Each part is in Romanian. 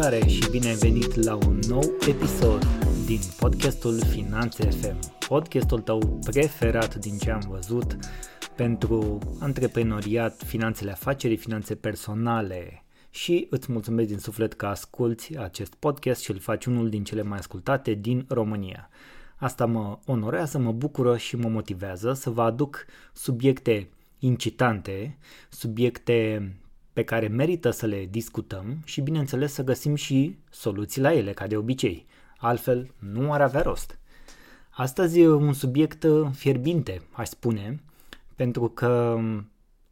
Salutare și bine ai venit la un nou episod din podcastul Finanțe FM, podcastul tău preferat din ce am văzut pentru antreprenoriat, finanțele afacerii, finanțe personale și îți mulțumesc din suflet că asculti acest podcast și îl faci unul din cele mai ascultate din România. Asta mă onorează, mă bucură și mă motivează să vă aduc subiecte incitante, subiecte pe care merită să le discutăm și bineînțeles să găsim și soluții la ele, ca de obicei. Altfel, nu ar avea rost. Astăzi e un subiect fierbinte, aș spune, pentru că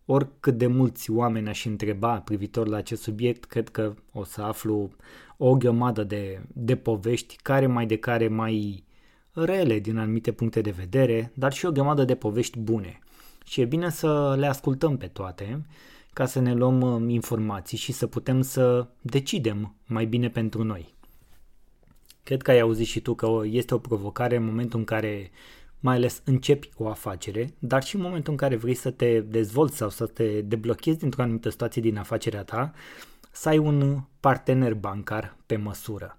oricât de mulți oameni aș întreba privitor la acest subiect, cred că o să aflu o grămadă de, de povești, care mai de care mai rele din anumite puncte de vedere, dar și o grămadă de povești bune. Și e bine să le ascultăm pe toate ca să ne luăm uh, informații și să putem să decidem mai bine pentru noi. Cred că ai auzit și tu că este o provocare în momentul în care mai ales începi o afacere, dar și în momentul în care vrei să te dezvolți sau să te deblochezi dintr-o anumită situație din afacerea ta, să ai un partener bancar pe măsură.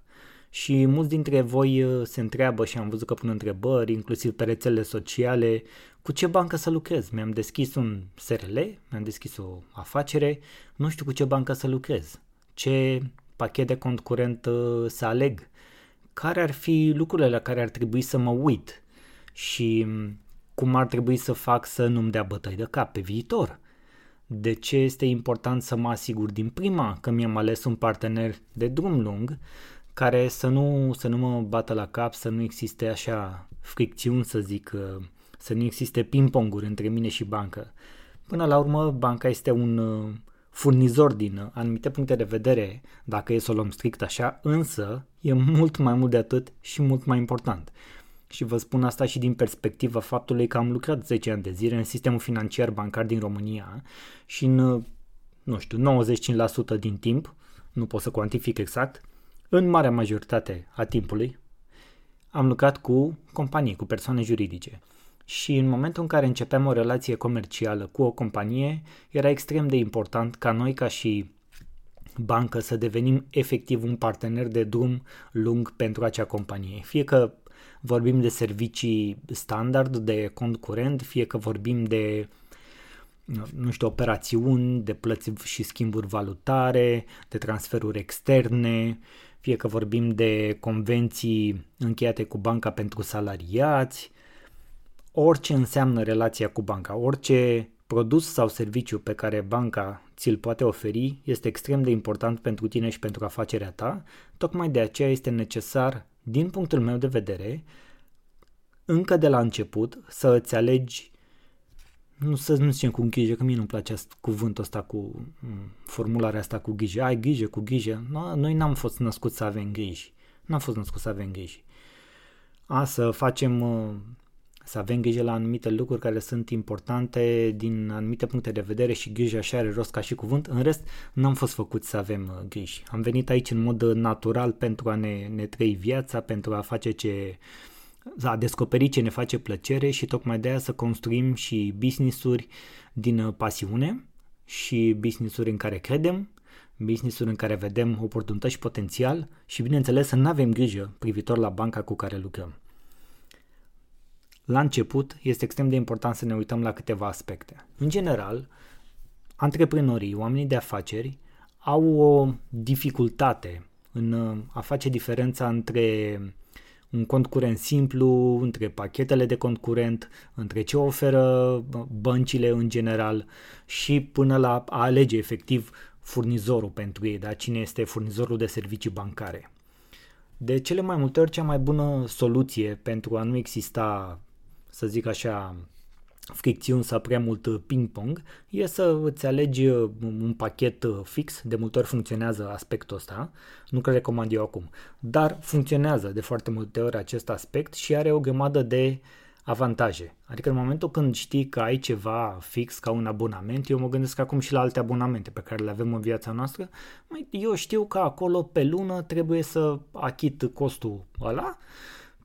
Și mulți dintre voi uh, se întreabă și am văzut că pun întrebări, inclusiv pe rețelele sociale, cu ce bancă să lucrez? Mi-am deschis un SRL, mi-am deschis o afacere, nu știu cu ce bancă să lucrez, ce pachet de cont curent uh, să aleg, care ar fi lucrurile la care ar trebui să mă uit și um, cum ar trebui să fac să nu-mi dea bătăi de cap pe viitor. De ce este important să mă asigur din prima că mi-am ales un partener de drum lung care să nu, să nu mă bată la cap, să nu existe așa fricțiuni, să zic, uh, să nu existe ping-ponguri între mine și bancă. Până la urmă, banca este un uh, furnizor din anumite puncte de vedere, dacă e să o luăm strict așa, însă e mult mai mult de atât și mult mai important. Și vă spun asta și din perspectiva faptului că am lucrat 10 ani de zile în sistemul financiar bancar din România și în, uh, nu știu, 95% din timp, nu pot să cuantific exact, în marea majoritate a timpului, am lucrat cu companii, cu persoane juridice și în momentul în care începeam o relație comercială cu o companie, era extrem de important ca noi ca și bancă să devenim efectiv un partener de drum lung pentru acea companie. Fie că vorbim de servicii standard, de cont curent, fie că vorbim de nu știu, operațiuni de plăți și schimburi valutare, de transferuri externe, fie că vorbim de convenții încheiate cu banca pentru salariați, orice înseamnă relația cu banca, orice produs sau serviciu pe care banca ți-l poate oferi este extrem de important pentru tine și pentru afacerea ta, tocmai de aceea este necesar, din punctul meu de vedere, încă de la început să îți alegi nu să nu zicem cu grijă, că mie nu-mi place cuvântul ăsta cu formularea asta cu grijă. Ai grijă, cu grijă. No, noi n-am fost născuți să avem griji. N-am fost născuți să avem griji. A, să facem uh, să avem grijă la anumite lucruri care sunt importante din anumite puncte de vedere și grijă așa are rost ca și cuvânt. În rest, n-am fost făcuți să avem uh, griji. Am venit aici în mod natural pentru a ne, ne trăi viața, pentru a face ce a descoperi ce ne face plăcere și tocmai de aia să construim și business-uri din uh, pasiune și business-uri în care credem, business-uri în care vedem oportunități și potențial și bineînțeles să nu avem grijă privitor la banca cu care lucrăm. La început este extrem de important să ne uităm la câteva aspecte. În general, antreprenorii, oamenii de afaceri, au o dificultate în uh, a face diferența între un cont curent simplu, între pachetele de cont curent, între ce oferă băncile în general și până la a alege efectiv furnizorul pentru ei, da? cine este furnizorul de servicii bancare. De cele mai multe ori, cea mai bună soluție pentru a nu exista, să zic așa, fricțiuni sau prea mult ping-pong, e să îți alegi uh, un pachet uh, fix, de multe ori funcționează aspectul ăsta, nu că recomand eu acum, dar funcționează de foarte multe ori acest aspect și are o grămadă de avantaje. Adică în momentul când știi că ai ceva fix ca un abonament, eu mă gândesc acum și la alte abonamente pe care le avem în viața noastră, eu știu că acolo pe lună trebuie să achit costul ăla,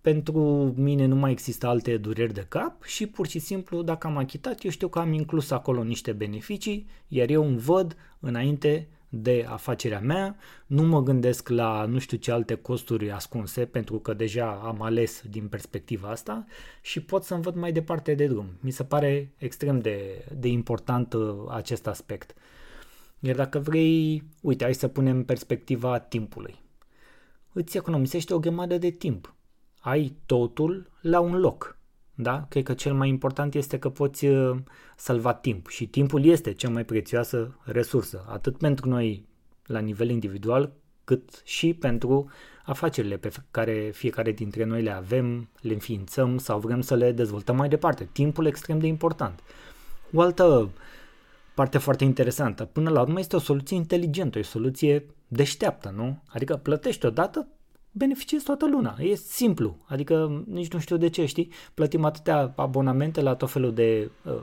pentru mine nu mai există alte dureri de cap și pur și simplu dacă am achitat, eu știu că am inclus acolo niște beneficii, iar eu îmi văd înainte de afacerea mea, nu mă gândesc la nu știu ce alte costuri ascunse, pentru că deja am ales din perspectiva asta și pot să-mi văd mai departe de drum. Mi se pare extrem de, de important uh, acest aspect. Iar dacă vrei, uite, hai să punem perspectiva timpului. Îți economisește o grămadă de timp. Ai totul la un loc. Da? Cred că cel mai important este că poți uh, salva timp și timpul este cea mai prețioasă resursă, atât pentru noi la nivel individual, cât și pentru afacerile pe care fiecare dintre noi le avem, le înființăm sau vrem să le dezvoltăm mai departe. Timpul extrem de important. O altă parte foarte interesantă, până la urmă este o soluție inteligentă, o soluție deșteaptă, nu? Adică plătești odată, beneficiezi toată luna. E simplu. Adică nici nu știu de ce, știi? Plătim atâtea abonamente la tot felul de uh,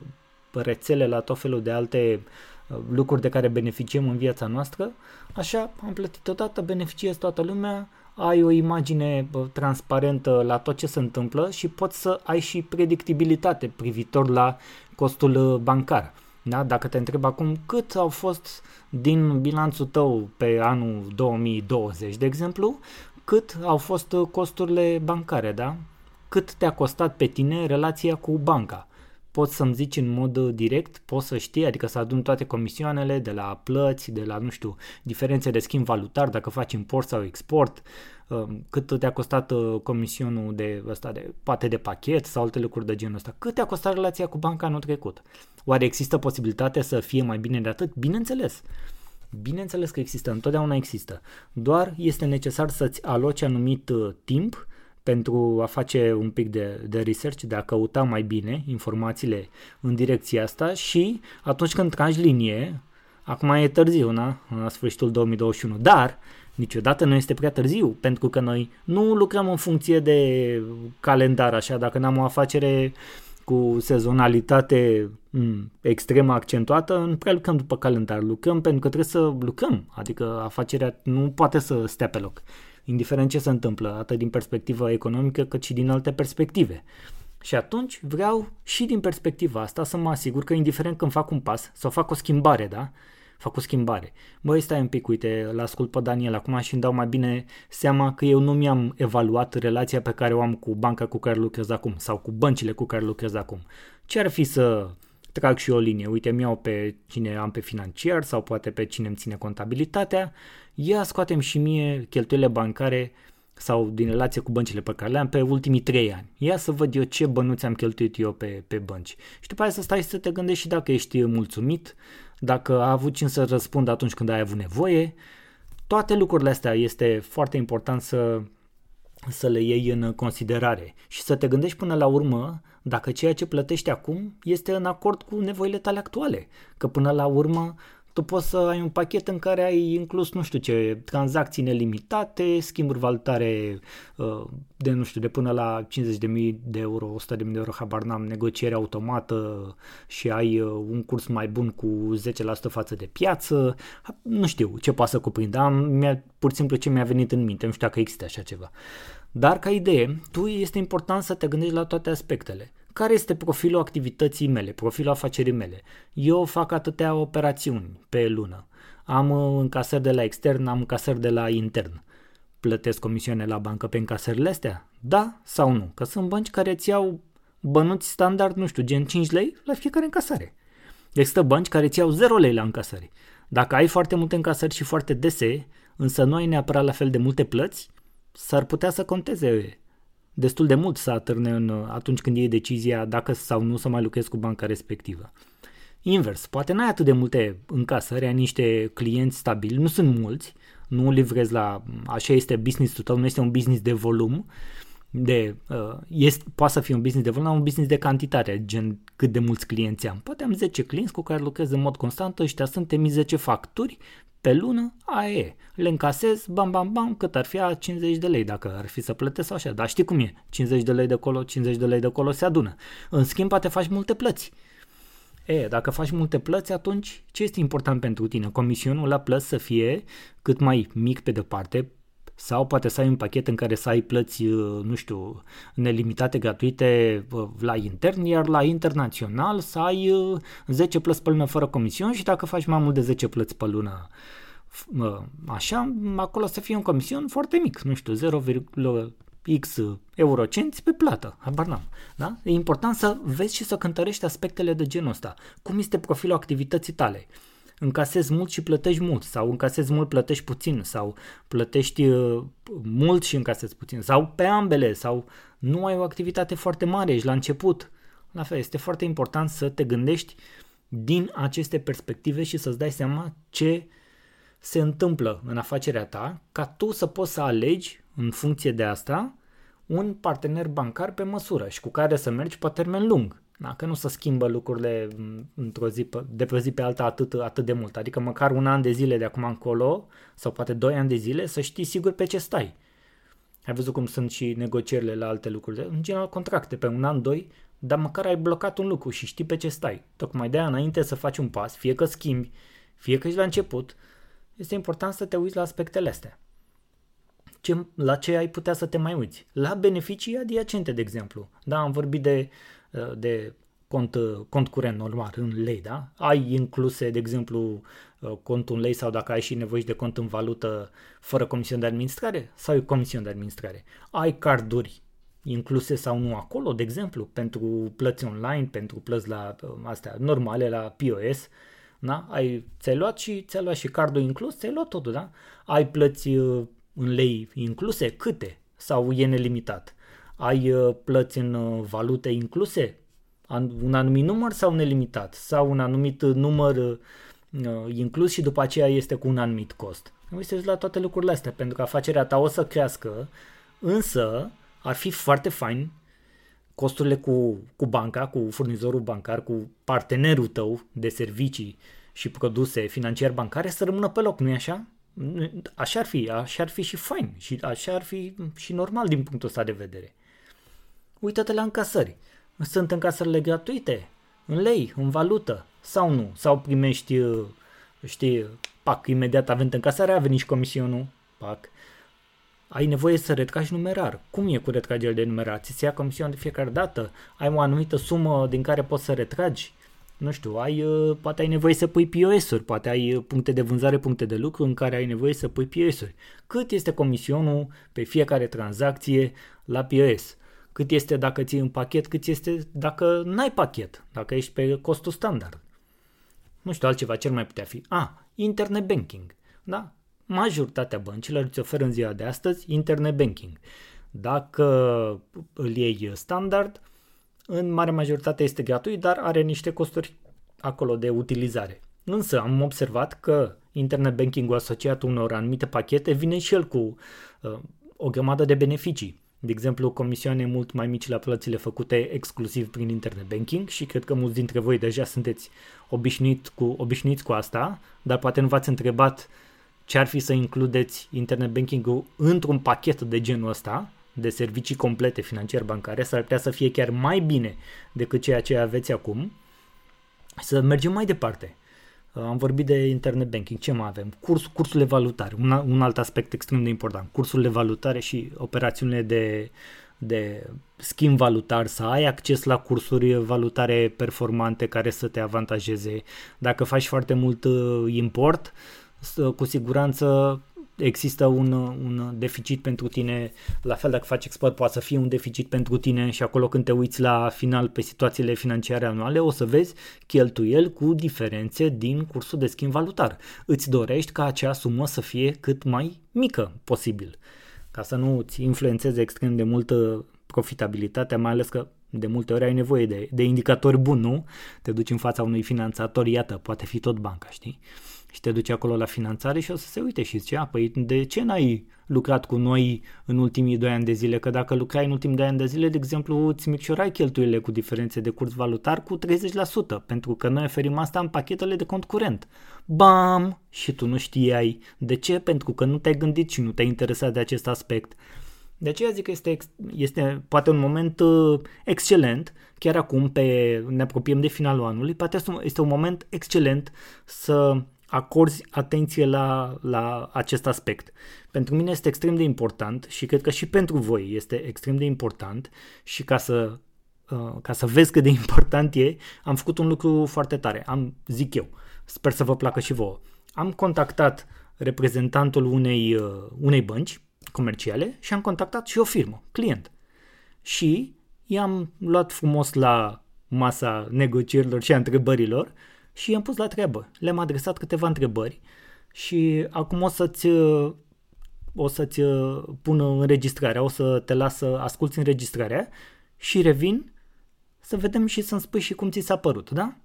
rețele, la tot felul de alte uh, lucruri de care beneficiem în viața noastră. Așa, am plătit odată, beneficiezi toată lumea, ai o imagine uh, transparentă la tot ce se întâmplă și poți să ai și predictibilitate privitor la costul uh, bancar. Da? Dacă te întreb acum cât au fost din bilanțul tău pe anul 2020, de exemplu, cât au fost uh, costurile bancare, da? Cât te-a costat pe tine relația cu banca? Poți să-mi zici în mod uh, direct, poți să știi, adică să adun toate comisioanele de la plăți, de la, nu știu, diferențe de schimb valutar, dacă faci import sau export, um, cât te-a costat uh, comisionul de ăsta de poate de pachet sau alte lucruri de genul ăsta. Cât te-a costat relația cu banca anul trecut? Oare există posibilitatea să fie mai bine de atât? Bineînțeles. Bineînțeles că există, întotdeauna există. Doar este necesar să-ți aloci anumit uh, timp pentru a face un pic de, de research, de a căuta mai bine informațiile în direcția asta și atunci când tragi linie, acum e târziu, na? la sfârșitul 2021, dar niciodată nu este prea târziu, pentru că noi nu lucrăm în funcție de calendar, așa, dacă n-am o afacere cu sezonalitate m- extrem accentuată, nu prea lucrăm după calendar, lucrăm pentru că trebuie să lucrăm, adică afacerea nu poate să stea pe loc, indiferent ce se întâmplă, atât din perspectivă economică cât și din alte perspective. Și atunci vreau și din perspectiva asta să mă asigur că indiferent când fac un pas sau fac o schimbare, da? Fac o schimbare. Băi, stai un pic, uite, la ascult pe Daniel acum și îmi dau mai bine seama că eu nu mi-am evaluat relația pe care o am cu banca cu care lucrez acum sau cu băncile cu care lucrez acum. Ce ar fi să trag și o linie, uite, mi-au pe cine am pe financiar sau poate pe cine îmi ține contabilitatea, ia scoatem și mie cheltuielile bancare sau din relație cu băncile pe care le am pe ultimii trei ani. Ia să văd eu ce bănuți am cheltuit eu pe, pe bănci. Și după aia să stai să te gândești și dacă ești mulțumit, dacă a avut cine să răspundă atunci când ai avut nevoie. Toate lucrurile astea este foarte important să, să le iei în considerare și să te gândești până la urmă dacă ceea ce plătești acum este în acord cu nevoile tale actuale. Că până la urmă tu poți să ai un pachet în care ai inclus, nu știu ce, tranzacții nelimitate, schimburi valutare uh, de, nu știu, de până la 50.000 de euro, 100.000 de euro, habar n-am, negociere automată și ai uh, un curs mai bun cu 10% față de piață, nu știu ce poate să cuprindă, am, mi-a, pur și simplu ce mi-a venit în minte, nu știu dacă există așa ceva. Dar ca idee, tu este important să te gândești la toate aspectele care este profilul activității mele, profilul afacerii mele. Eu fac atâtea operațiuni pe lună. Am uh, încasări de la extern, am încasări de la intern. Plătesc comisioane la bancă pe încasările astea? Da sau nu? Că sunt bănci care îți iau bănuți standard, nu știu, gen 5 lei la fiecare încasare. Există bănci care îți iau 0 lei la încasări. Dacă ai foarte multe încasări și foarte dese, însă nu ai neapărat la fel de multe plăți, s-ar putea să conteze destul de mult să atârne în, atunci când iei decizia dacă sau nu să mai lucrezi cu banca respectivă. Invers, poate n-ai atât de multe încasări, ai niște clienți stabili, nu sunt mulți, nu livrezi la, așa este business-ul tău, nu este un business de volum, de, uh, este, poate să fie un business de volum, un business de cantitate, gen cât de mulți clienți am. Poate am 10 clienți cu care lucrez în mod constant, ăștia sunt, emi 10 facturi pe lună, aia e. Le încasez, bam, bam, bam, cât ar fi a 50 de lei dacă ar fi să plătesc sau așa. Dar știi cum e? 50 de lei de acolo, 50 de lei de acolo se adună. În schimb, poate faci multe plăți. E, dacă faci multe plăți, atunci ce este important pentru tine? Comisionul la plăți să fie cât mai mic pe departe, sau poate să ai un pachet în care să ai plăți, uh, nu știu, nelimitate gratuite uh, la intern, iar la internațional să ai 10 uh, plăți pe lună fără comision și dacă faci mai mult de 10 plăți pe lună așa, acolo să fie un comision foarte mic, nu știu, 0,x eurocenți pe plată, habar n-am. Da? E important să vezi și să cântărești aspectele de genul ăsta. Cum este profilul activității tale? Încasezi mult și plătești mult sau încasezi mult, plătești puțin sau plătești uh, mult și încasezi puțin sau pe ambele sau nu ai o activitate foarte mare, ești la început. La fel, este foarte important să te gândești din aceste perspective și să-ți dai seama ce se întâmplă în afacerea ta ca tu să poți să alegi în funcție de asta un partener bancar pe măsură și cu care să mergi pe termen lung. Da, că nu se schimbă lucrurile într-o zi, de pe o zi pe alta atât, atât de mult. Adică măcar un an de zile de acum încolo, sau poate doi ani de zile, să știi sigur pe ce stai. Ai văzut cum sunt și negocierile la alte lucruri. În general, contracte pe un an, doi, dar măcar ai blocat un lucru și știi pe ce stai. Tocmai de aia, înainte să faci un pas, fie că schimbi, fie că ești la început, este important să te uiți la aspectele astea. Ce, la ce ai putea să te mai uiți? La beneficii adiacente, de exemplu. Da, am vorbit de Uh, de cont, uh, cont curent normal în lei, da? Ai incluse, de exemplu, uh, contul în lei sau dacă ai și nevoie de cont în valută fără comisiune de administrare sau ai comisiune de administrare. Ai carduri incluse sau nu acolo, de exemplu, pentru plăți online, pentru plăți la astea normale, la POS, da? Ai, ți-ai luat și ți-ai luat și cardul inclus, ți-ai luat totul, da? Ai plăți în lei incluse? Câte? Sau e nelimitat? Ai uh, plăți în uh, valute incluse? Un anumit număr sau nelimitat? Sau un anumit uh, număr inclus și după aceea este cu un anumit cost? Uite la toate lucrurile astea, pentru că afacerea ta o să crească, însă ar fi foarte fain costurile cu, cu banca, cu furnizorul bancar, cu partenerul tău de servicii și produse financiar bancare să rămână pe loc, nu-i așa? Așa ar fi, așa ar fi și fain și așa ar fi și normal din punctul ăsta de vedere. Uită-te la încasări. Sunt încasările gratuite, în lei, în valută, sau nu? Sau primești, uh, știi, pac, imediat având încasarea, a venit și comisionul, pac. Ai nevoie să retragi numerar. Cum e cu retragerea de numerar? Ți-ți ia comision de fiecare dată? Ai o anumită sumă din care poți să retragi? Nu știu, ai, uh, poate ai nevoie să pui POS-uri, poate ai uh, puncte de vânzare, puncte de lucru în care ai nevoie să pui POS-uri. Cât este comisionul pe fiecare tranzacție la POS? Cât este dacă ții în pachet, cât este dacă n-ai pachet, dacă ești pe costul standard. Nu știu, altceva ce mai putea fi. A, ah, internet banking. Da? Majoritatea băncilor îți oferă în ziua de astăzi internet banking. Dacă îl iei standard, în mare majoritate este gratuit, dar are niște costuri acolo de utilizare. Însă am observat că internet banking-ul asociat unor anumite pachete vine și el cu uh, o grămadă de beneficii de exemplu, comisioane mult mai mici la plățile făcute exclusiv prin internet banking și cred că mulți dintre voi deja sunteți obișnuit cu, obișnuiți cu asta, dar poate nu v-ați întrebat ce ar fi să includeți internet banking-ul într-un pachet de genul ăsta, de servicii complete financiar bancare, s-ar putea să fie chiar mai bine decât ceea ce aveți acum. Să mergem mai departe. Uh, am vorbit de internet banking. Ce mai avem? Curs, cursurile valutare. Un, un alt aspect extrem de important. Cursurile valutare și operațiunile de, de schimb valutar, să ai acces la cursuri valutare performante care să te avantajeze. Dacă faci foarte mult uh, import, cu siguranță există un, un deficit pentru tine, la fel dacă faci export poate să fie un deficit pentru tine și acolo când te uiți la final pe situațiile financiare anuale o să vezi cheltuieli cu diferențe din cursul de schimb valutar. Îți dorești ca acea sumă să fie cât mai mică posibil, ca să nu îți influențeze extrem de multă profitabilitatea, mai ales că de multe ori ai nevoie de, de indicatori buni, nu? Te duci în fața unui finanțator, iată, poate fi tot banca, știi? Și te duci acolo la finanțare și o să se uite și zice, a, păi de ce n-ai lucrat cu noi în ultimii 2 ani de zile? Că dacă lucrai în ultimii 2 ani de zile, de exemplu, îți micșorai cheltuielile cu diferențe de curs valutar cu 30%, pentru că noi oferim asta în pachetele de cont curent. Bam! Și tu nu știai. De ce? Pentru că nu te-ai gândit și nu te-ai interesat de acest aspect. De aceea zic că este, este poate un moment uh, excelent, chiar acum pe, ne apropiem de finalul anului, poate este un moment excelent să acorzi atenție la, la acest aspect. Pentru mine este extrem de important și cred că și pentru voi este extrem de important și ca să, uh, ca să vezi cât de important e, am făcut un lucru foarte tare. Am, zic eu, sper să vă placă și vouă. Am contactat reprezentantul unei, uh, unei bănci comerciale și am contactat și o firmă, client. Și i-am luat frumos la masa negocierilor și a întrebărilor și i-am pus la treabă. Le-am adresat câteva întrebări și acum o să-ți o să-ți pună înregistrarea, o să te las să asculti înregistrarea și revin să vedem și să-mi spui și cum ți s-a părut, da?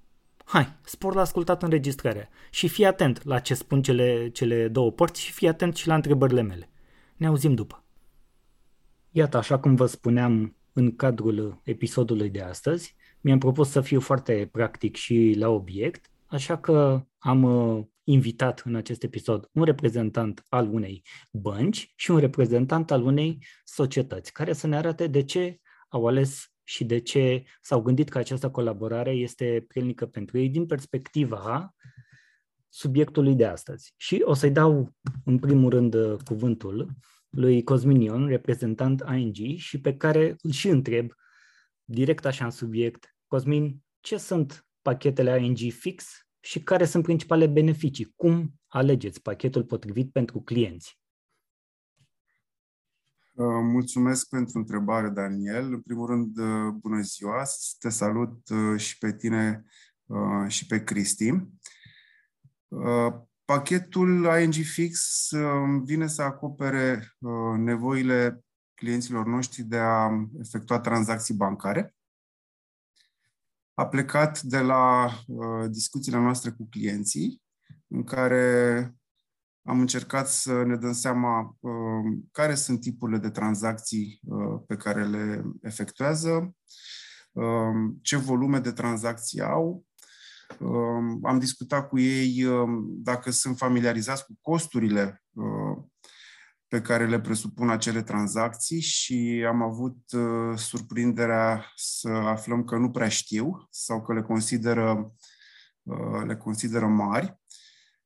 Hai, spor la ascultat înregistrarea și fii atent la ce spun cele, cele două părți și fii atent și la întrebările mele. Ne auzim după. Iată, așa cum vă spuneam în cadrul episodului de astăzi, mi-am propus să fiu foarte practic și la obiect, așa că am uh, invitat în acest episod un reprezentant al unei bănci și un reprezentant al unei societăți, care să ne arate de ce au ales și de ce s-au gândit că această colaborare este prielnică pentru ei din perspectiva subiectului de astăzi. Și o să-i dau în primul rând cuvântul lui Cosminion, reprezentant ING, și pe care îl și întreb direct așa în subiect. Cosmin, ce sunt pachetele ING fix și care sunt principale beneficii? Cum alegeți pachetul potrivit pentru clienți? Uh, mulțumesc pentru întrebare, Daniel. În primul rând, uh, bună ziua, te salut uh, și pe tine și pe Cristi. Pachetul ING Fix vine să acopere nevoile clienților noștri de a efectua tranzacții bancare. A plecat de la discuțiile noastre cu clienții, în care am încercat să ne dăm seama uh, care sunt tipurile de tranzacții uh, pe care le efectuează, uh, ce volume de tranzacții au. Uh, am discutat cu ei uh, dacă sunt familiarizați cu costurile uh, pe care le presupun acele tranzacții și am avut uh, surprinderea să aflăm că nu prea știu sau că le consideră, uh, le consideră mari.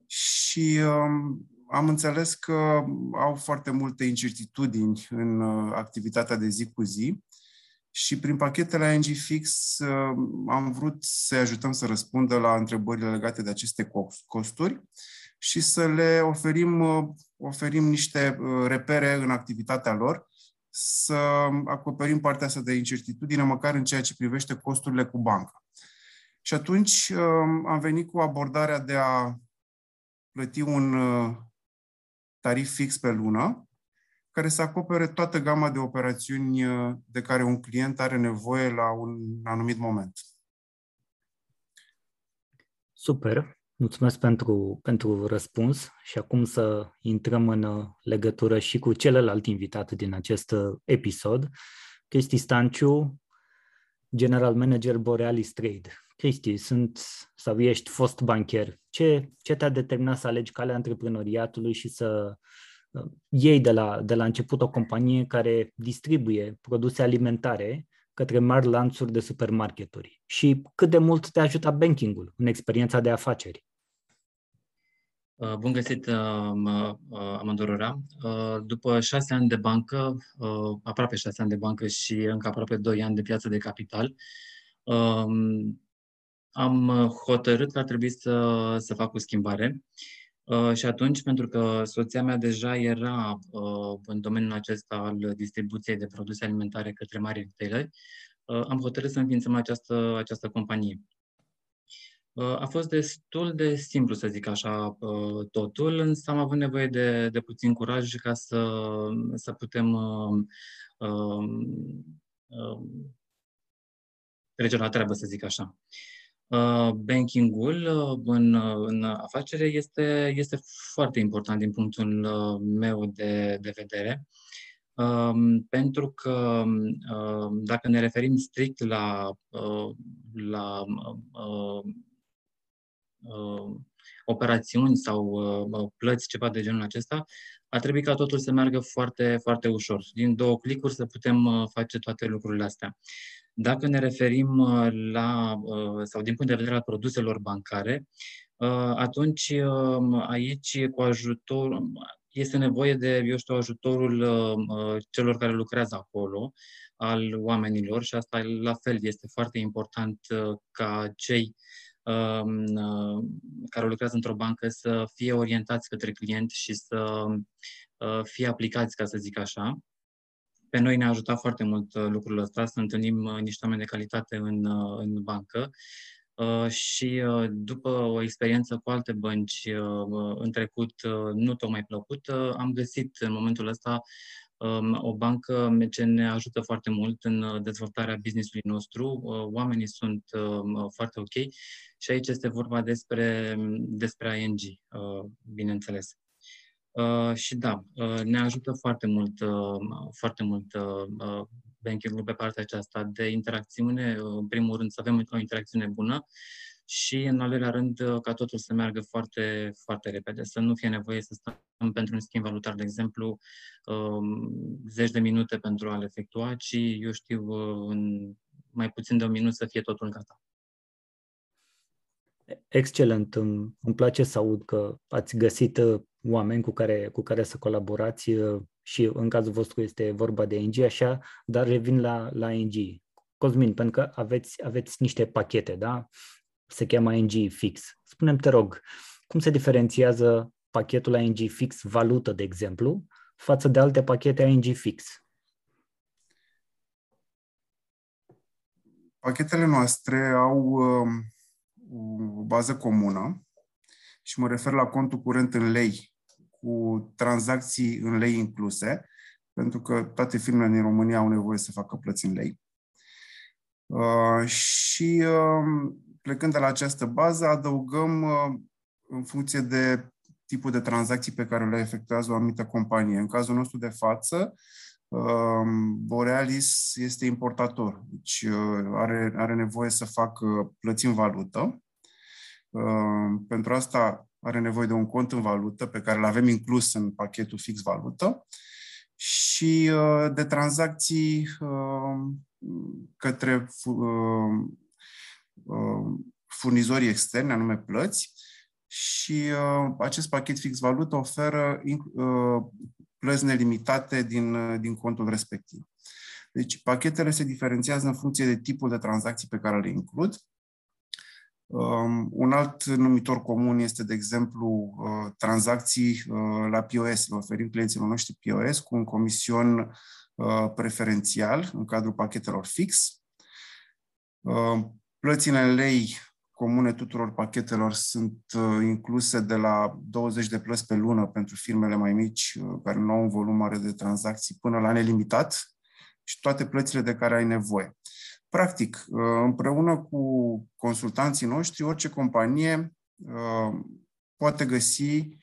Și um, am înțeles că au foarte multe incertitudini în uh, activitatea de zi cu zi și prin pachetele ING Fix uh, am vrut să ajutăm să răspundă la întrebările legate de aceste costuri și să le oferim, uh, oferim niște repere în activitatea lor, să acoperim partea asta de incertitudine, măcar în ceea ce privește costurile cu banca. Și atunci am venit cu abordarea de a plăti un uh, tarif fix pe lună, care să acopere toată gama de operațiuni uh, de care un client are nevoie la un anumit moment. Super! Mulțumesc pentru, pentru răspuns și acum să intrăm în uh, legătură și cu celălalt invitat din acest episod, Cristi Stanciu, General Manager Borealis Trade. Cristi, sunt sau ești fost bancher. Ce, ce te-a determinat să alegi calea antreprenoriatului și să uh, iei de la, de la început o companie care distribuie produse alimentare către mari lanțuri de supermarketuri? Și cât de mult te ajută bankingul în experiența de afaceri? Uh, bun găsit, uh, Amandorora. După șase ani de bancă, aproape șase ani de bancă și încă aproape doi ani de piață de capital, um, am uh, hotărât că ar trebui să, să fac o schimbare. Uh, și atunci, pentru că soția mea deja era uh, în domeniul acesta al distribuției de produse alimentare către mari retaileri, uh, am hotărât să înființăm această, această companie. Uh, a fost destul de simplu, să zic așa, uh, totul, însă am avut nevoie de, de puțin curaj ca să, să putem uh, uh, uh, trece la treabă, să zic așa. Uh, bankingul uh, în, uh, în afacere este, este foarte important din punctul meu de, de vedere, um, pentru că um, dacă ne referim strict la, la operațiuni sau plăți, ceva de genul acesta, ar trebui ca totul să meargă foarte, foarte ușor. Din două clicuri să putem face toate lucrurile astea. Dacă ne referim uh, la, uh, sau din punct de vedere al produselor bancare, uh, atunci um, aici cu ajutor, este nevoie de, eu știu, ajutorul celor care lucrează acolo, al oamenilor și asta la fel este foarte important ca cei um, care lucrează într-o bancă să fie orientați către client și să fie aplicați, ca să zic așa. Pe noi ne-a ajutat foarte mult lucrul ăsta, să întâlnim niște oameni de calitate în, în bancă și după o experiență cu alte bănci în trecut nu tocmai plăcută, am găsit în momentul ăsta Um, o bancă ce ne ajută foarte mult în uh, dezvoltarea business-ului nostru. Uh, oamenii sunt um, foarte ok și aici este vorba despre, despre ING, uh, bineînțeles. Și da, ne ajută foarte mult, foarte mult banking-ul pe partea aceasta de interacțiune. În primul rând să avem o interacțiune bună și, în al doilea rând, ca totul să meargă foarte, foarte repede, să nu fie nevoie să stăm pentru un schimb valutar, de exemplu, um, zeci de minute pentru a-l efectua, ci, eu știu, în mai puțin de un minut să fie totul gata. Excelent, îmi, îmi place să aud că ați găsit uh, oameni cu care, cu care să colaborați uh, și în cazul vostru este vorba de ING, așa, dar revin la, la ING. Cosmin, pentru că aveți, aveți niște pachete, da? Se cheamă ING Fix. Spunem te rog, cum se diferențiază pachetul ING Fix valută, de exemplu, față de alte pachete ING Fix? Pachetele noastre au um, o bază comună și mă refer la contul curent în lei, cu tranzacții în lei incluse, pentru că toate firmele din România au nevoie să facă plăți în lei. Uh, și uh, plecând de la această bază, adăugăm uh, în funcție de tipul de tranzacții pe care le efectuează o anumită companie. În cazul nostru de față, um, Borealis este importator, deci uh, are, are nevoie să facă plăți în valută. Um, pentru asta are nevoie de un cont în valută pe care îl avem inclus în pachetul fix valută și uh, de tranzacții um, către Uh, furnizorii externi, anume plăți, și uh, acest pachet fix valută oferă uh, plăți nelimitate din, din contul respectiv. Deci, pachetele se diferențiază în funcție de tipul de tranzacții pe care le includ. Um, un alt numitor comun este, de exemplu, uh, tranzacții uh, la POS. Le oferim clienților noștri POS cu un comision uh, preferențial în cadrul pachetelor fix. Plățile în lei comune tuturor pachetelor sunt uh, incluse de la 20 de plăți pe lună pentru firmele mai mici, uh, care nu au un volum mare de tranzacții, până la nelimitat și toate plățile de care ai nevoie. Practic, uh, împreună cu consultanții noștri, orice companie poate găsi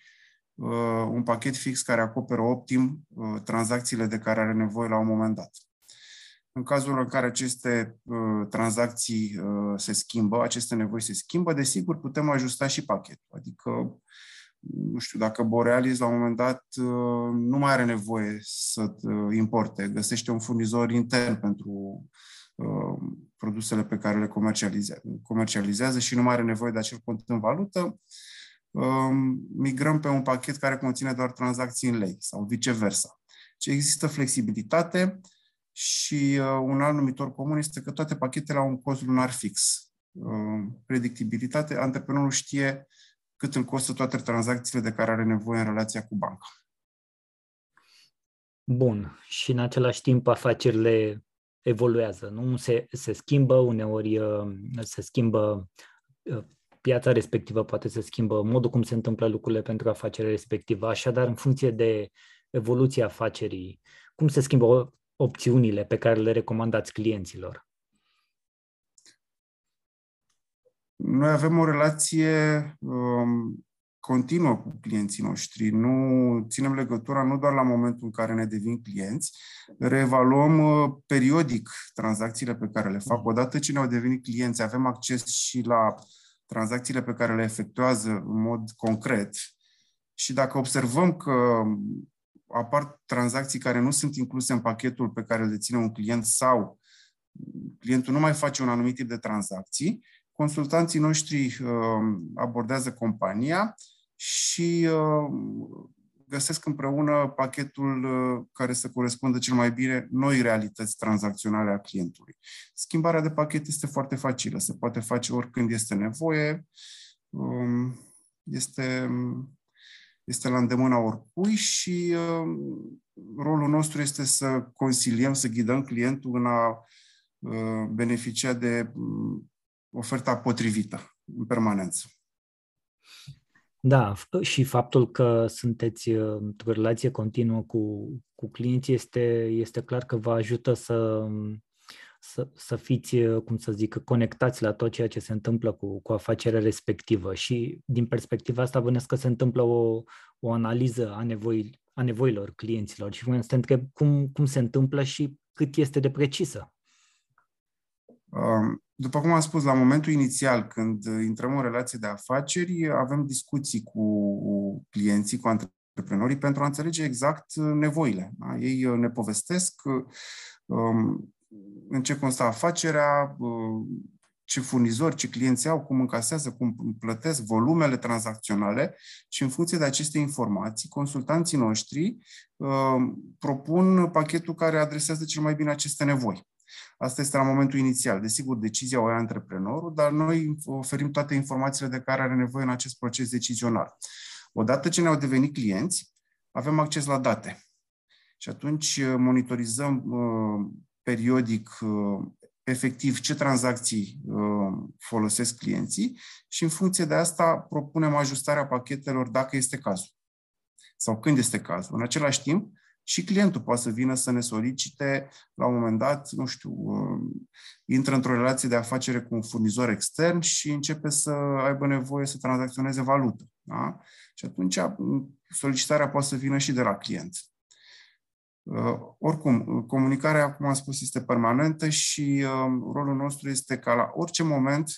un pachet fix care acoperă optim tranzacțiile de care are nevoie la un moment dat. În cazul în care aceste uh, tranzacții uh, se schimbă, aceste nevoi se schimbă, desigur putem ajusta și pachetul. Adică, nu știu, dacă Borealis la un moment dat uh, nu mai are nevoie să uh, importe, găsește un furnizor intern pentru uh, produsele pe care le comercializează, comercializează și nu mai are nevoie de acel cont în valută, uh, migrăm pe un pachet care conține doar tranzacții în lei sau viceversa. Ce există flexibilitate, și uh, un alt numitor comun este că toate pachetele au un cost lunar fix. Uh, predictibilitate, antreprenorul știe cât îl costă toate tranzacțiile de care are nevoie în relația cu banca. Bun. Și în același timp afacerile evoluează, nu? Se, se schimbă, uneori uh, se schimbă uh, piața respectivă, poate se schimbă modul cum se întâmplă lucrurile pentru afacerea respectivă. Așadar, în funcție de evoluția afacerii, cum se schimbă opțiunile pe care le recomandați clienților? Noi avem o relație um, continuă cu clienții noștri. Nu ținem legătura nu doar la momentul în care ne devin clienți, reevaluăm uh, periodic tranzacțiile pe care le fac. Odată ce ne-au devenit clienți, avem acces și la tranzacțiile pe care le efectuează în mod concret. Și dacă observăm că apar tranzacții care nu sunt incluse în pachetul pe care îl deține un client sau clientul nu mai face un anumit tip de tranzacții, consultanții noștri uh, abordează compania și uh, găsesc împreună pachetul uh, care să corespundă cel mai bine noi realități tranzacționale a clientului. Schimbarea de pachet este foarte facilă, se poate face oricând este nevoie, um, este, este la îndemâna oricui și um, rolul nostru este să consiliem, să ghidăm clientul în a uh, beneficia de um, oferta potrivită în permanență. Da, și faptul că sunteți uh, într-o relație continuă cu, cu clienții este, este clar că vă ajută să, să, să fiți, uh, cum să zic, conectați la tot ceea ce se întâmplă cu, cu afacerea respectivă. Și din perspectiva asta bănesc că se întâmplă o, o analiză a, nevoi, a nevoilor clienților și vreau să te întreb cum, cum se întâmplă și cât este de precisă. Um, după cum am spus, la momentul inițial, când intrăm în relație de afaceri, avem discuții cu clienții, cu antreprenorii, pentru a înțelege exact nevoile. Da? Ei ne povestesc um, în ce constă afacerea, um, ce furnizori, ce clienți au, cum încasează, cum plătesc, volumele tranzacționale și în funcție de aceste informații, consultanții noștri propun pachetul care adresează cel mai bine aceste nevoi. Asta este la momentul inițial. Desigur, decizia o ia antreprenorul, dar noi oferim toate informațiile de care are nevoie în acest proces decizional. Odată ce ne-au devenit clienți, avem acces la date. Și atunci uh, monitorizăm uh, periodic uh, efectiv ce tranzacții uh, folosesc clienții și în funcție de asta propunem ajustarea pachetelor dacă este cazul sau când este cazul. În același timp, și clientul poate să vină să ne solicite, la un moment dat, nu știu, uh, intră într-o relație de afacere cu un furnizor extern și începe să aibă nevoie să tranzacționeze valută. Da? Și atunci uh, solicitarea poate să vină și de la client. Uh, oricum, comunicarea, cum am spus, este permanentă și rolul nostru este ca la orice moment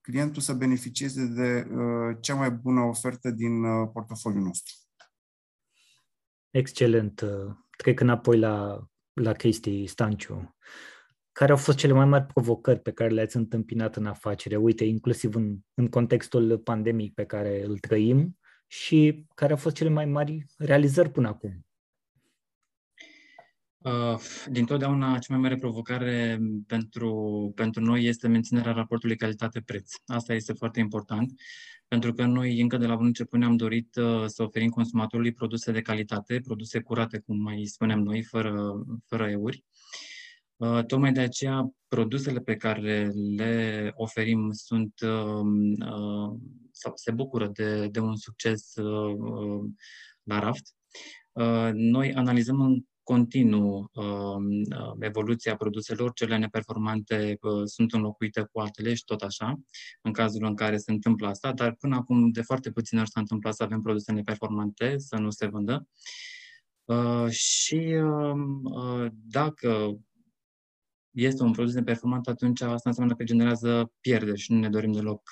clientul să beneficieze de cea mai bună ofertă din portofoliul nostru. Excelent. Trec înapoi la, la Cristi Stanciu. Care au fost cele mai mari provocări pe care le-ați întâmpinat în afacere? Uite, inclusiv în, în contextul pandemic pe care îl trăim și care au fost cele mai mari realizări până acum? Uh, din totdeauna, cea mai mare provocare pentru, pentru noi este menținerea raportului calitate-preț. Asta este foarte important pentru că noi încă de la bun început ne-am dorit uh, să oferim consumatorului produse de calitate, produse curate, cum mai spuneam noi, fără, fără euri. Uh, tocmai de aceea, produsele pe care le oferim sunt um, uh, sau se bucură de, de un succes la raft. Noi analizăm în continuu um, uh, evoluția produselor, cele neperformante uh, sunt înlocuite cu altele și tot așa, în cazul în care se întâmplă asta, dar până acum de foarte puțin ori s-a întâmplat să avem produse neperformante, să nu se vândă. Uh, și um, dacă este un produs neperformant, atunci asta înseamnă că generează pierderi și nu ne dorim deloc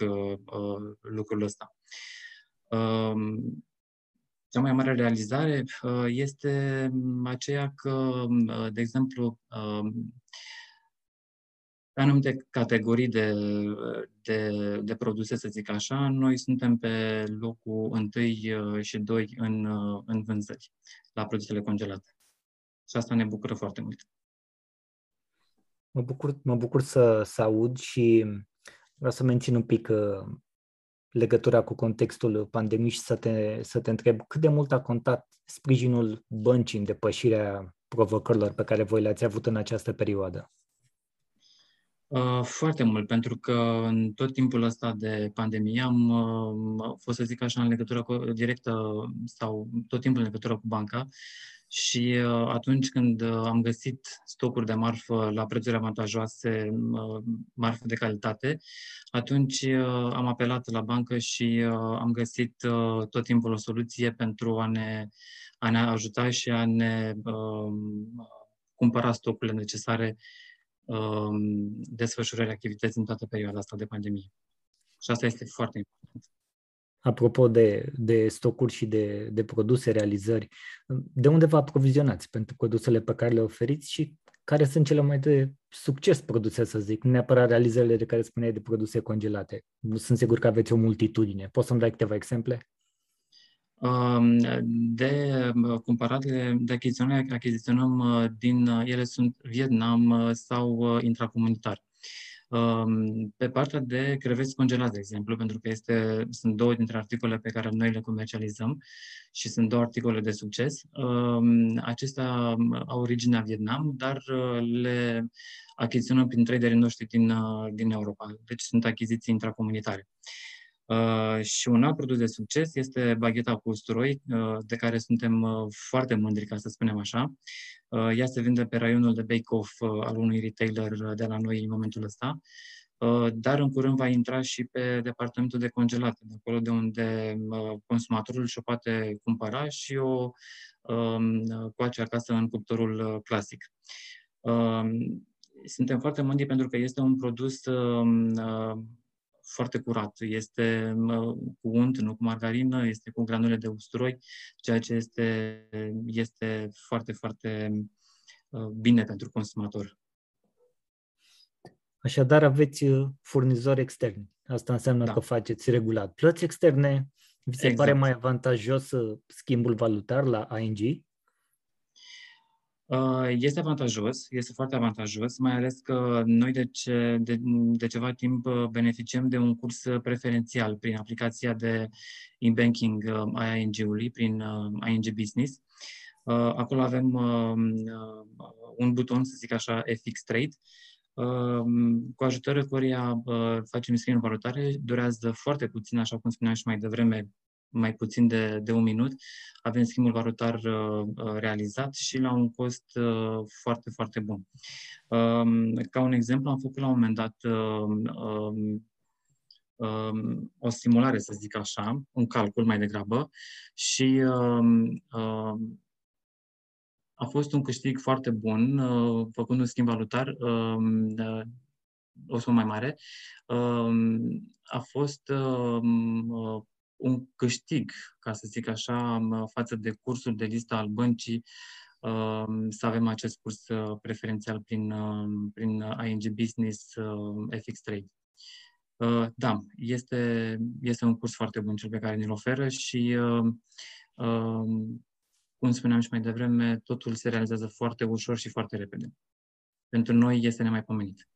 lucrul ăsta. Um, cea mai mare realizare uh, este mm, aceea că, mm, uh, de exemplu, um, pe anumite categorii de, de, de produse, să zic așa, noi suntem pe locul întâi uh, și doi în, în vânzări la produsele congelate. Și asta ne bucură foarte mult. Mă bucur, mă bucur să, să aud și vreau să mențin un pic legătura cu contextul pandemiei și să te, să te întreb cât de mult a contat sprijinul băncii în depășirea provocărilor pe care voi le-ați avut în această perioadă? Uh, foarte mult, pentru că în tot timpul ăsta de pandemie am uh, fost, să zic așa, în legătură cu, directă sau tot timpul în legătură cu banca și uh, atunci când uh, am găsit stocuri de marfă la prețuri avantajoase, uh, marfă de calitate, atunci am apelat la bancă și am găsit tot timpul o soluție pentru a ne, a ne ajuta și a ne um, cumpăra stocurile necesare um, desfășurării activității în toată perioada asta de pandemie. Și asta este foarte important. Apropo de, de stocuri și de, de produse, realizări, de unde vă aprovizionați pentru produsele pe care le oferiți și care sunt cele mai de succes produse, să zic, nu neapărat realizările de care spuneai de produse congelate. Sunt sigur că aveți o multitudine. Poți să-mi dai câteva exemple? Um, de cumpărat, de achiziționare, achiziționăm uh, din, uh, ele sunt Vietnam uh, sau intracomunitar. Um, pe partea de creveți congelați, de exemplu, pentru că este, sunt două dintre articole pe care noi le comercializăm și sunt două articole de succes. Um, acestea au originea Vietnam, dar le achiziționăm prin traderii noștri din, din Europa. Deci sunt achiziții intracomunitare. Uh, și un alt produs de succes este bagheta cu usturoi, uh, de care suntem uh, foarte mândri, ca să spunem așa. Uh, ea se vinde pe raionul de bake-off uh, al unui retailer de la noi în momentul ăsta, uh, dar în curând va intra și pe departamentul de congelate, de acolo de unde consumatorul și-o poate cumpăra și o um, coace acasă în cuptorul clasic. Um, suntem foarte mândri pentru că este un produs um, foarte curat. Este cu unt, nu cu margarină, este cu granule de usturoi, ceea ce este, este foarte, foarte uh, bine pentru consumator. Așadar, aveți uh, furnizori externi. Asta înseamnă da. că faceți regulat plăți externe. Vi se exact. pare mai avantajos uh, schimbul valutar la ING? Uh, este avantajos, este foarte avantajos, mai ales că noi de, ce, de, de ceva timp uh, beneficiem de un curs preferențial prin aplicația de e-banking uh, a ING-ului, prin ING Business. Acolo avem un buton, să zic așa, FX Trade, cu ajutorul căruia facem schimburi valutare, durează foarte puțin, așa cum spuneam și mai devreme, mai puțin de, de un minut, avem schimbul valutar uh, uh, realizat și la un cost uh, foarte, foarte bun. Um, ca un exemplu, am făcut la un moment dat um, um, um o simulare, să zic așa, un calcul mai degrabă și um, um, a fost un câștig foarte bun, uh, făcând un schimb valutar, um, uh, o sumă mai mare. Um, a fost um, uh, un câștig, ca să zic așa, față de cursul de listă al băncii, um, să avem acest curs uh, preferențial prin, um, prin ING Business uh, FX Trade. Uh, da, este, este un curs foarte bun cel pe care ne-l oferă și, um, cum spuneam și mai devreme, totul se realizează foarte ușor și foarte repede. Pentru noi este nemaipomenit.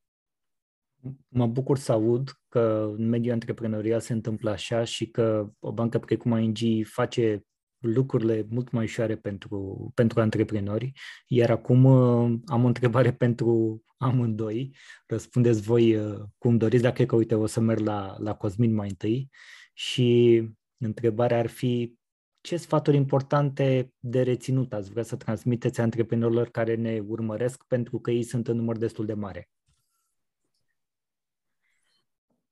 Mă bucur să aud că în mediul antreprenorial se întâmplă așa și că o bancă precum ING face lucrurile mult mai ușoare pentru, pentru antreprenori. Iar acum uh, am o întrebare pentru amândoi. Răspundeți voi uh, cum doriți, dacă că, uite, o să merg la, la Cosmin mai întâi. Și întrebarea ar fi ce sfaturi importante de reținut ați vrea să transmiteți antreprenorilor care ne urmăresc pentru că ei sunt în număr destul de mare?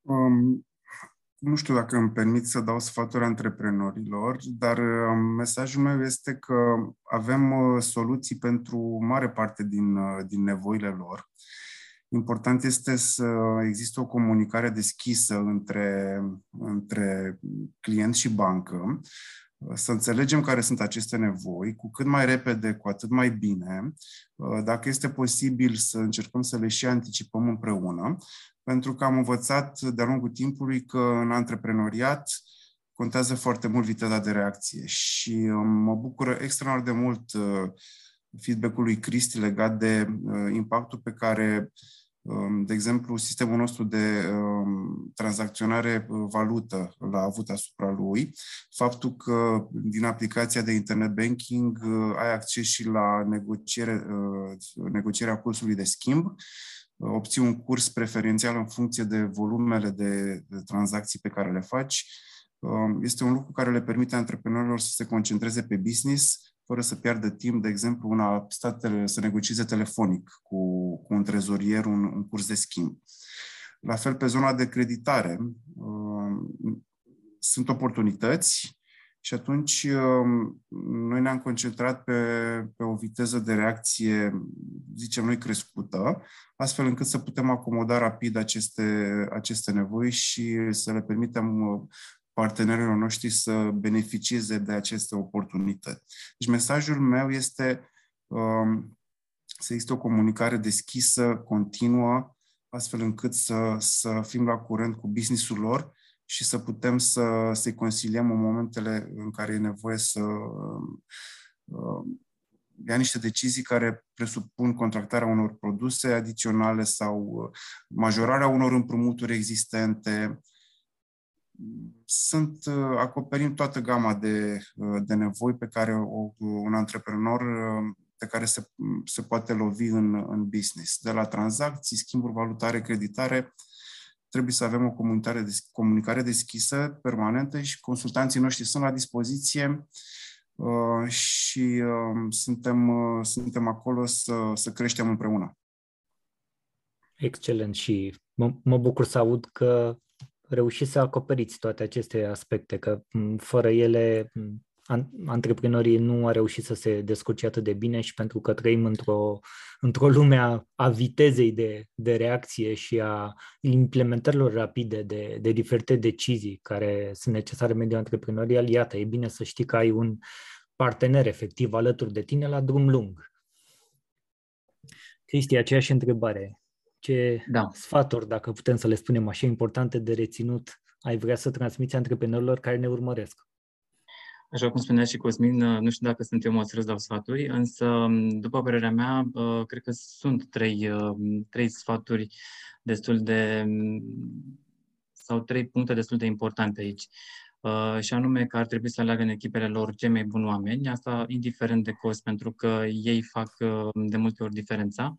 Um, nu știu dacă îmi permit să dau sfaturi antreprenorilor, dar um, mesajul meu este că avem uh, soluții pentru mare parte din, uh, din nevoile lor. Important este să există o comunicare deschisă între, între client și bancă, să înțelegem care sunt aceste nevoi, cu cât mai repede, cu atât mai bine. Uh, dacă este posibil să încercăm să le și anticipăm împreună, pentru că am învățat de-a lungul timpului că în antreprenoriat contează foarte mult viteza de reacție și um, mă bucură extraordinar de mult uh, feedback-ul lui Cristi legat de uh, impactul pe care, um, de exemplu, sistemul nostru de um, tranzacționare uh, valută l-a avut asupra lui. Faptul că din aplicația de internet banking ai acces și la negociere, negocierea cursului de schimb, obții un curs preferențial în funcție de volumele de, de tranzacții pe care le faci. Um, este un lucru care le permite antreprenorilor să se concentreze pe business fără să piardă timp, de exemplu, una statele, să negocieze telefonic cu, cu un trezorier un, un curs de schimb. La fel, pe zona de creditare, um, sunt oportunități și atunci um, noi ne-am concentrat pe, pe o viteză de reacție, zicem noi, crescută, astfel încât să putem acomoda rapid aceste, aceste nevoi și să le permitem uh, partenerilor noștri să beneficieze de aceste oportunități. Deci mesajul meu este um, să existe o comunicare deschisă, continuă, astfel încât să, să fim la curent cu businessul lor și să putem să, să-i consiliem în momentele în care e nevoie să uh, ia niște decizii care presupun contractarea unor produse adiționale sau uh, majorarea unor împrumuturi existente. Sunt, uh, acoperim toată gama de, uh, de nevoi pe care o, un antreprenor pe care se, se poate lovi în, în business. De la tranzacții, schimburi valutare, creditare, trebuie să avem o comunicare, comunicare deschisă, permanentă și consultanții noștri sunt la dispoziție uh, Uh, și um, suntem, uh, suntem acolo să, să creștem împreună. Excelent și mă, mă bucur să aud că reușiți să acoperiți toate aceste aspecte, că fără ele antreprenorii nu au reușit să se descurce atât de bine și pentru că trăim într-o, într-o lume a, a vitezei de, de reacție și a implementărilor rapide de, de diferite decizii care sunt necesare în mediul antreprenorial, iată, e bine să știi că ai un partener efectiv alături de tine la drum lung. Cristi, aceeași întrebare. Ce da. sfaturi, dacă putem să le spunem așa, importante de reținut, ai vrea să transmiți antreprenorilor care ne urmăresc? Așa cum spunea și Cosmin, uh, nu știu dacă sunt eu măsură să dau sfaturi, însă, um, după părerea mea, uh, cred că sunt trei, uh, trei sfaturi destul de um, sau trei puncte destul de importante aici. Și anume că ar trebui să aleagă în echipele lor cei mai buni oameni, asta indiferent de cost, pentru că ei fac de multe ori diferența.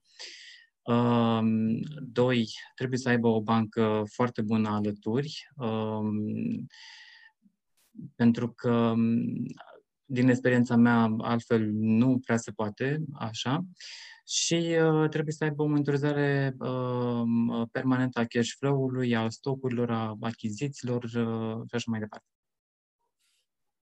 Um, doi, trebuie să aibă o bancă foarte bună alături pentru că din experiența mea altfel nu prea se poate așa și uh, trebuie să aibă o monitorizare uh, permanentă a cash flow-ului, a stocurilor, a achizițiilor uh, și așa mai departe.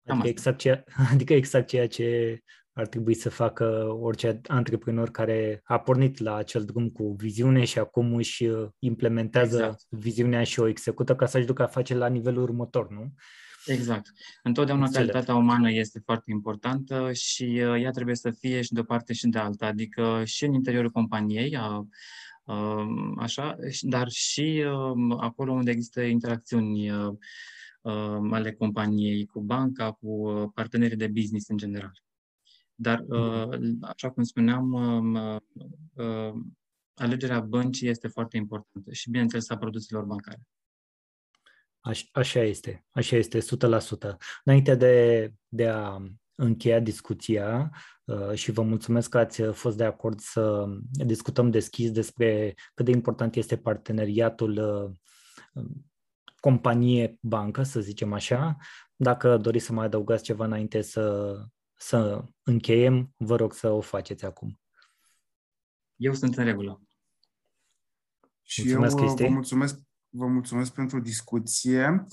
Adică exact, ceea, adică exact ceea ce ar trebui să facă orice antreprenor care a pornit la acel drum cu viziune și acum își uh, implementează exact. viziunea și o execută ca să-și ducă afaceri la nivelul următor, nu? Exact. Întotdeauna Înțeleg. calitatea umană este foarte importantă și uh, ea trebuie să fie și de o parte și de alta, adică și în interiorul companiei, a, a, așa, dar și a, um, acolo unde există interacțiuni a, uh, a, uh, ale companiei cu banca, cu partenerii de business în general. Dar, a, mhm. așa cum spuneam, a, a, alegerea băncii este foarte importantă și, bineînțeles, a produselor bancare. Aș, așa este, așa este, 100%. Înainte de, de a încheia discuția uh, și vă mulțumesc că ați fost de acord să discutăm deschis despre cât de important este parteneriatul uh, companie-bancă, să zicem așa. Dacă doriți să mai adăugați ceva înainte să, să încheiem, vă rog să o faceți acum. Eu sunt în regulă. Și mulțumesc, eu Cristi. vă mulțumesc Vă mulțumesc pentru discuție.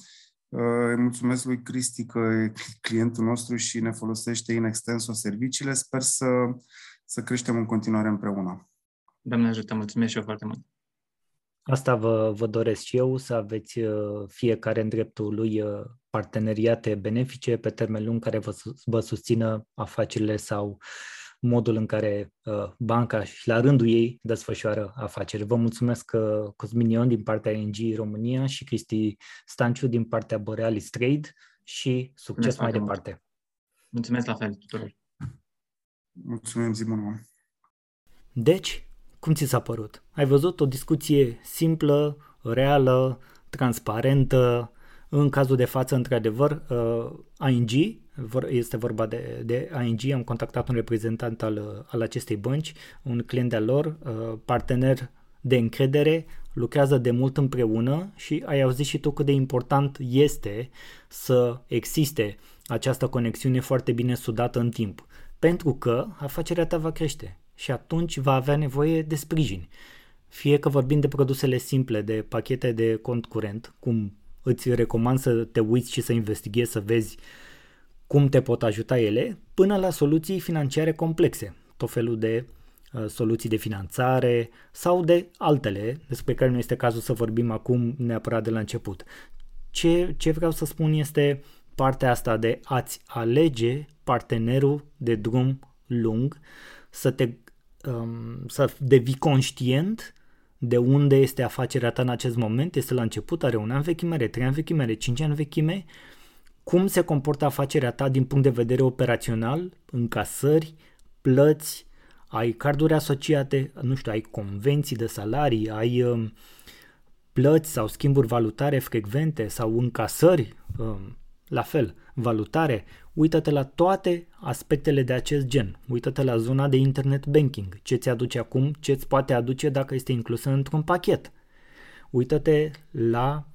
Uh, îi mulțumesc lui Cristi că e clientul nostru și ne folosește in extenso serviciile. Sper să, să creștem în continuare împreună. Doamne ajută, mulțumesc și eu foarte mult. Asta vă, vă doresc și eu, să aveți uh, fiecare în dreptul lui uh, parteneriate benefice pe termen lung care vă, vă susțină afacerile sau modul în care uh, banca și la rândul ei desfășoară afaceri. Vă mulțumesc uh, Cosmin Ion din partea ING România și Cristi Stanciu din partea Borealis Trade și succes mulțumesc mai departe. Mult. Mulțumesc la fel tuturor. Mulțumim, Zimon. Deci, cum ți s-a părut? Ai văzut o discuție simplă, reală, transparentă, în cazul de față, într-adevăr, uh, ING este vorba de, de ING, am contactat un reprezentant al, al acestei bănci, un client al lor, uh, partener de încredere, lucrează de mult împreună și ai auzit și tu cât de important este să existe această conexiune foarte bine sudată în timp. Pentru că afacerea ta va crește și atunci va avea nevoie de sprijin. Fie că vorbim de produsele simple, de pachete de cont curent, cum îți recomand să te uiți și să investighezi, să vezi uh, cum te pot ajuta ele, până la soluții financiare complexe, tot felul de uh, soluții de finanțare sau de altele, despre care nu este cazul să vorbim acum neapărat de la început. Ce, ce vreau să spun este partea asta de a-ți alege partenerul de drum lung, să te um, să devii conștient de unde este afacerea ta în acest moment, este la început, are un an vechime, trei ani vechime, cinci ani vechime, cum se comportă afacerea ta din punct de vedere operațional, încasări, plăți, ai carduri asociate, nu știu, ai convenții de salarii, ai um, plăți sau schimburi valutare frecvente? Sau încasări, um, la fel, valutare, uită-te la toate aspectele de acest gen. Uită-te la zona de internet banking, ce ți aduce acum, ce ți poate aduce dacă este inclusă într-un pachet. Uită-te la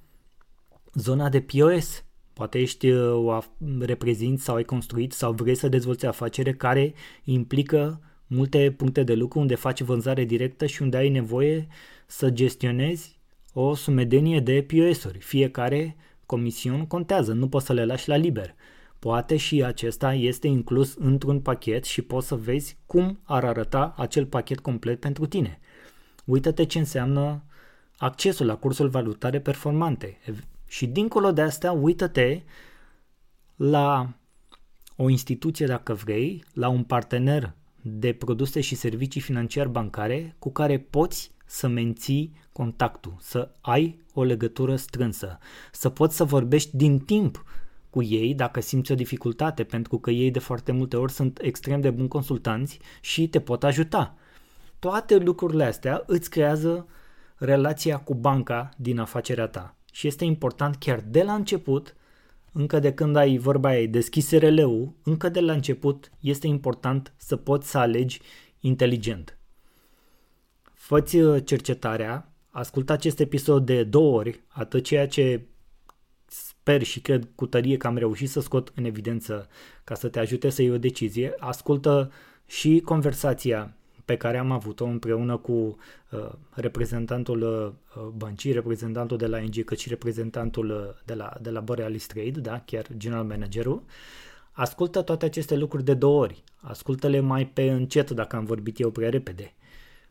zona de POS. Poate ești uh, o reprezinți sau ai construit sau vrei să dezvolți afacere care implică multe puncte de lucru unde faci vânzare directă și unde ai nevoie să gestionezi o sumedenie de POS-uri. Fiecare comision contează, nu poți să le lași la liber. Poate și acesta este inclus într-un pachet și poți să vezi cum ar arăta acel pachet complet pentru tine. Uită-te ce înseamnă accesul la cursuri valutare performante. Și dincolo de asta, uită-te la o instituție, dacă vrei, la un partener de produse și servicii financiar bancare cu care poți să menții contactul, să ai o legătură strânsă, să poți să vorbești din timp cu ei dacă simți o dificultate, pentru că ei de foarte multe ori sunt extrem de buni consultanți și te pot ajuta. Toate lucrurile astea îți creează relația cu banca din afacerea ta. Și este important chiar de la început, încă de când ai vorba ai deschis RL-ul, încă de la început este important să poți să alegi inteligent. Făți uh, cercetarea, ascultă acest episod de două ori, atât ceea ce sper și cred cu tărie că am reușit să scot în evidență ca să te ajute să iei o decizie, ascultă și conversația pe care am avut-o împreună cu uh, reprezentantul uh, băncii, reprezentantul de la NG, cât și reprezentantul uh, de la, de la Borealis Trade, da, chiar general managerul. Ascultă toate aceste lucruri de două ori. Ascultă-le mai pe încet dacă am vorbit eu prea repede.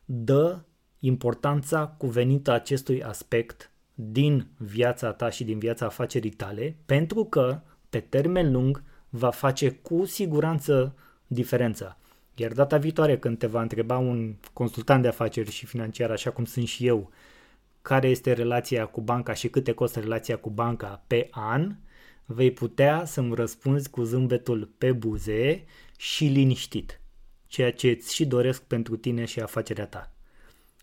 Dă importanța cuvenită acestui aspect din viața ta și din viața afacerii tale, pentru că pe termen lung va face cu siguranță diferența. Iar data viitoare când te va întreba un consultant de afaceri și financiar, așa cum sunt și eu, care este relația cu banca și câte costă relația cu banca pe an, vei putea să-mi răspunzi cu zâmbetul pe buze și liniștit, ceea ce îți și doresc pentru tine și afacerea ta.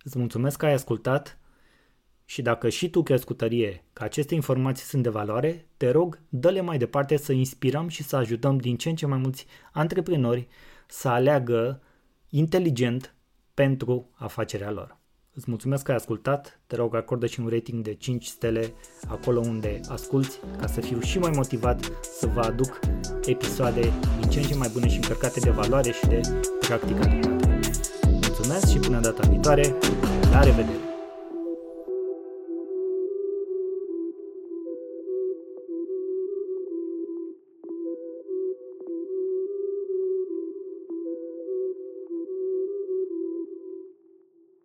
Îți mulțumesc că ai ascultat și dacă și tu crezi cu tărie că aceste informații sunt de valoare, te rog, dă-le mai departe să inspirăm și să ajutăm din ce în ce mai mulți antreprenori să aleagă inteligent pentru afacerea lor. Îți mulțumesc că ai ascultat, te rog acordă și un rating de 5 stele acolo unde asculti ca să fiu și mai motivat să vă aduc episoade din ce în ce mai bune și încărcate de valoare și de practică. Mulțumesc și până data viitoare, la revedere!